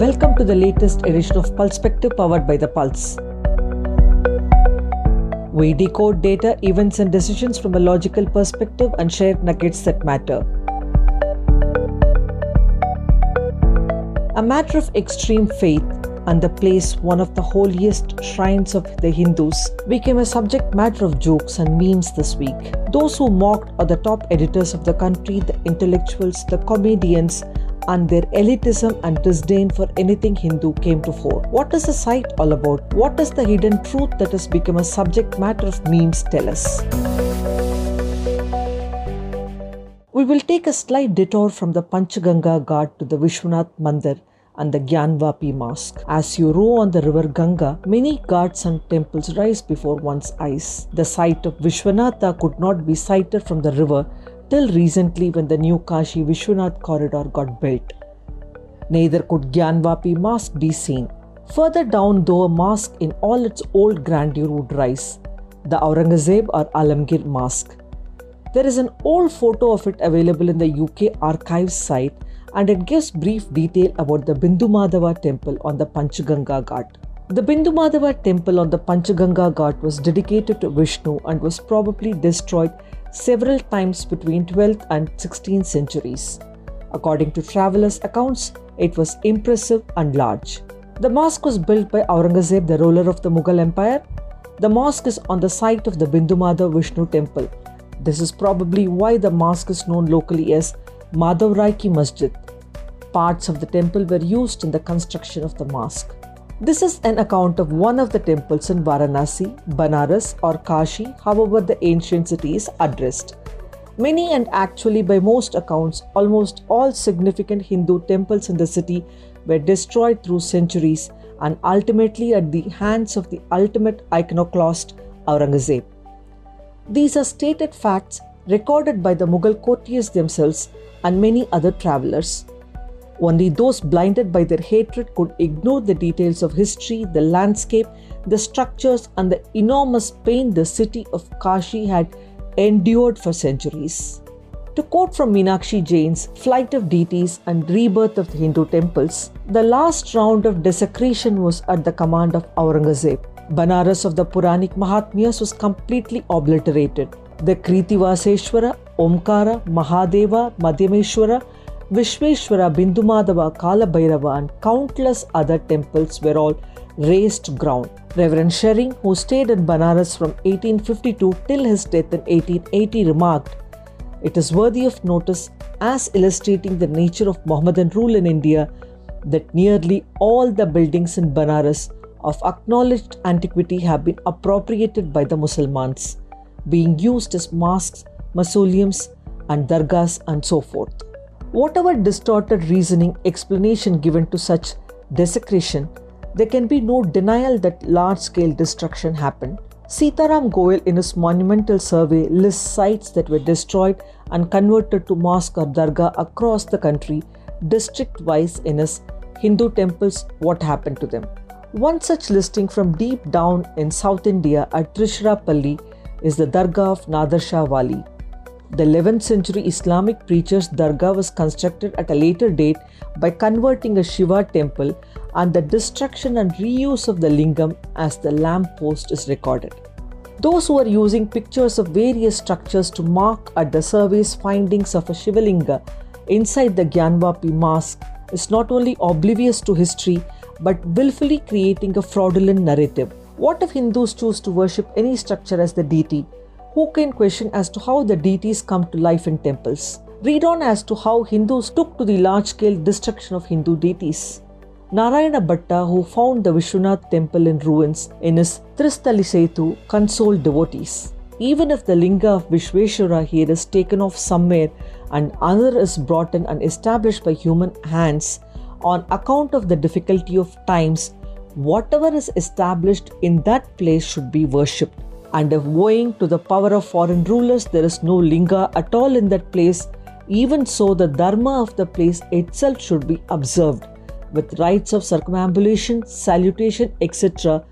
Welcome to the latest edition of Pulsepective powered by The Pulse. We decode data, events, and decisions from a logical perspective and share nuggets that matter. A matter of extreme faith and the place one of the holiest shrines of the Hindus became a subject matter of jokes and memes this week. Those who mocked are the top editors of the country, the intellectuals, the comedians, and their elitism and disdain for anything Hindu came to fore. What is the site all about? What does the hidden truth that has become a subject matter of memes tell us? We will take a slight detour from the Panchaganga Ghat to the Vishwanath Mandir and the Gyanvapi Mosque. As you row on the river Ganga, many ghats and temples rise before one's eyes. The site of Vishwanatha could not be sighted from the river till recently when the new Kashi Vishwanath corridor got built. Neither could Gyanvapi Mosque be seen. Further down, though a mosque in all its old grandeur would rise, the Aurangzeb or Alamgir Mosque. There is an old photo of it available in the UK archives site and it gives brief detail about the Bindu Madhava temple on the Panchaganga Ghat. The Bindu Madhava temple on the Panchaganga Ghat was dedicated to Vishnu and was probably destroyed several times between 12th and 16th centuries. According to travelers' accounts, it was impressive and large. The mosque was built by Aurangzeb, the ruler of the Mughal Empire. The mosque is on the site of the Bindu Vishnu temple. This is probably why the mosque is known locally as Madhav Rai Ki Masjid. Parts of the temple were used in the construction of the mosque. This is an account of one of the temples in Varanasi, Banaras, or Kashi, however, the ancient city is addressed. Many and actually, by most accounts, almost all significant Hindu temples in the city were destroyed through centuries and ultimately at the hands of the ultimate iconoclast Aurangzeb. These are stated facts recorded by the Mughal courtiers themselves and many other travelers. Only those blinded by their hatred could ignore the details of history, the landscape, the structures, and the enormous pain the city of Kashi had endured for centuries. To quote from Meenakshi Jain's Flight of Deities and Rebirth of the Hindu Temples, the last round of desecration was at the command of Aurangzeb. Banaras of the Puranic Mahatmyas was completely obliterated. The Kritivaseshwara, Omkara, Mahadeva, Madhyameshwara, Vishweshwara, Bindumadhava, Kalabhairava, and countless other temples were all razed ground. Reverend Sherring, who stayed in Banaras from 1852 till his death in 1880, remarked, It is worthy of notice as illustrating the nature of Mohammedan rule in India that nearly all the buildings in Banaras of acknowledged antiquity have been appropriated by the Muslims, being used as mosques, mausoleums, and dargahs, and so forth. Whatever distorted reasoning explanation given to such desecration, there can be no denial that large scale destruction happened. Sitaram Goel, in his monumental survey, lists sites that were destroyed and converted to mosque or dargah across the country, district wise, in his Hindu temples, what happened to them. One such listing from deep down in South India at Trishurapalli is the Dargah of Nader Wali. The 11th century Islamic preacher's dargah was constructed at a later date by converting a Shiva temple and the destruction and reuse of the lingam as the lamp post is recorded. Those who are using pictures of various structures to mark at the survey's findings of a Shivalinga inside the Gyanvapi mosque is not only oblivious to history but willfully creating a fraudulent narrative. What if Hindus choose to worship any structure as the deity who can question as to how the deities come to life in temples? Read on as to how Hindus took to the large scale destruction of Hindu deities. Narayana Bhatta, who found the Vishwanath temple in ruins in his Tristhalisetu, consoled devotees. Even if the linga of Vishweshwara here is taken off somewhere and another is brought in and established by human hands on account of the difficulty of times, whatever is established in that place should be worshipped and if owing to the power of foreign rulers there is no linga at all in that place, even so the dharma of the place itself should be observed with rites of circumambulation, salutation, etc.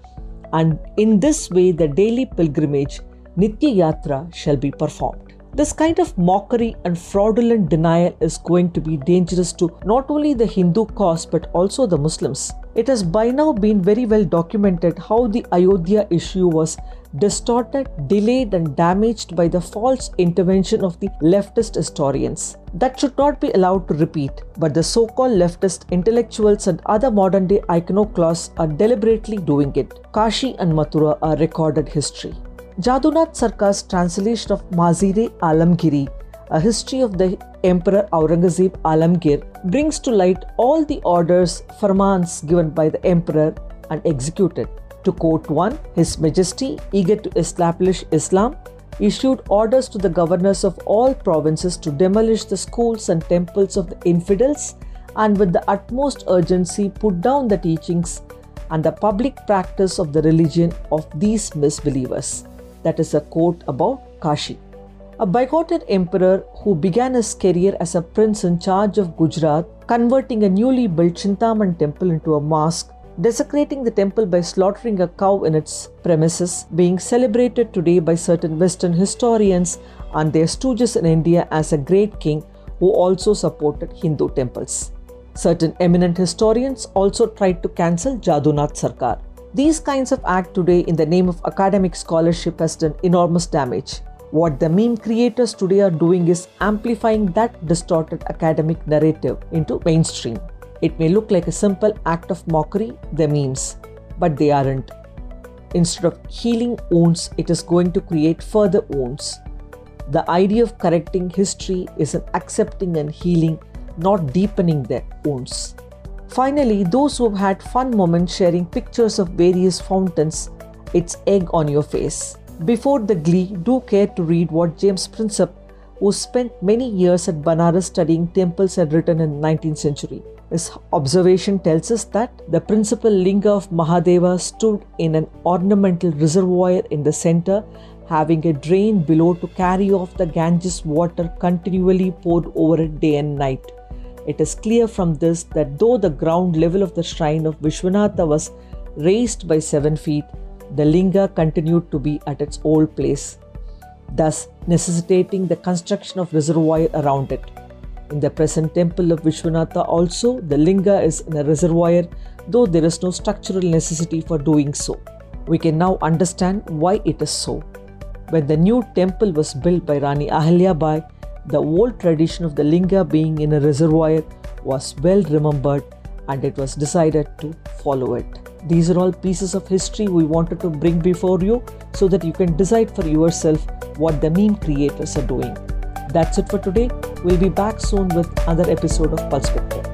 And in this way, the daily pilgrimage, Nitya Yatra, shall be performed. This kind of mockery and fraudulent denial is going to be dangerous to not only the Hindu cause but also the Muslims. It has by now been very well documented how the Ayodhya issue was distorted, delayed, and damaged by the false intervention of the leftist historians. That should not be allowed to repeat, but the so called leftist intellectuals and other modern day iconoclasts are deliberately doing it. Kashi and Mathura are recorded history. Jadunath Sarkar's translation of Mazire Alamgiri, a history of the Emperor Aurangzeb Alamgir, brings to light all the orders, farmans given by the emperor and executed. To quote one, His Majesty, eager to establish Islam, issued orders to the governors of all provinces to demolish the schools and temples of the infidels and with the utmost urgency put down the teachings and the public practice of the religion of these misbelievers. That is a quote about Kashi. A bigoted emperor who began his career as a prince in charge of Gujarat, converting a newly built Chintaman temple into a mosque, desecrating the temple by slaughtering a cow in its premises, being celebrated today by certain Western historians and their stooges in India as a great king who also supported Hindu temples. Certain eminent historians also tried to cancel Jadunath Sarkar. These kinds of act today in the name of academic scholarship has done enormous damage. What the meme creators today are doing is amplifying that distorted academic narrative into mainstream. It may look like a simple act of mockery, the memes, but they aren't. Instead of healing wounds, it is going to create further wounds. The idea of correcting history is an accepting and healing, not deepening the wounds. Finally, those who have had fun moments sharing pictures of various fountains, it's egg on your face. Before the glee, do care to read what James Prinsep, who spent many years at Banaras studying temples, had written in 19th century. His observation tells us that the principal linga of Mahadeva stood in an ornamental reservoir in the center, having a drain below to carry off the Ganges water continually poured over it day and night. It is clear from this that though the ground level of the shrine of Vishwanatha was raised by 7 feet, the linga continued to be at its old place, thus necessitating the construction of reservoir around it. In the present temple of Vishwanatha also, the linga is in a reservoir, though there is no structural necessity for doing so. We can now understand why it is so. When the new temple was built by Rani Ahalya Bai, the old tradition of the linga being in a reservoir was well remembered and it was decided to follow it. These are all pieces of history we wanted to bring before you so that you can decide for yourself what the meme creators are doing. That's it for today. We'll be back soon with another episode of Pulsepective.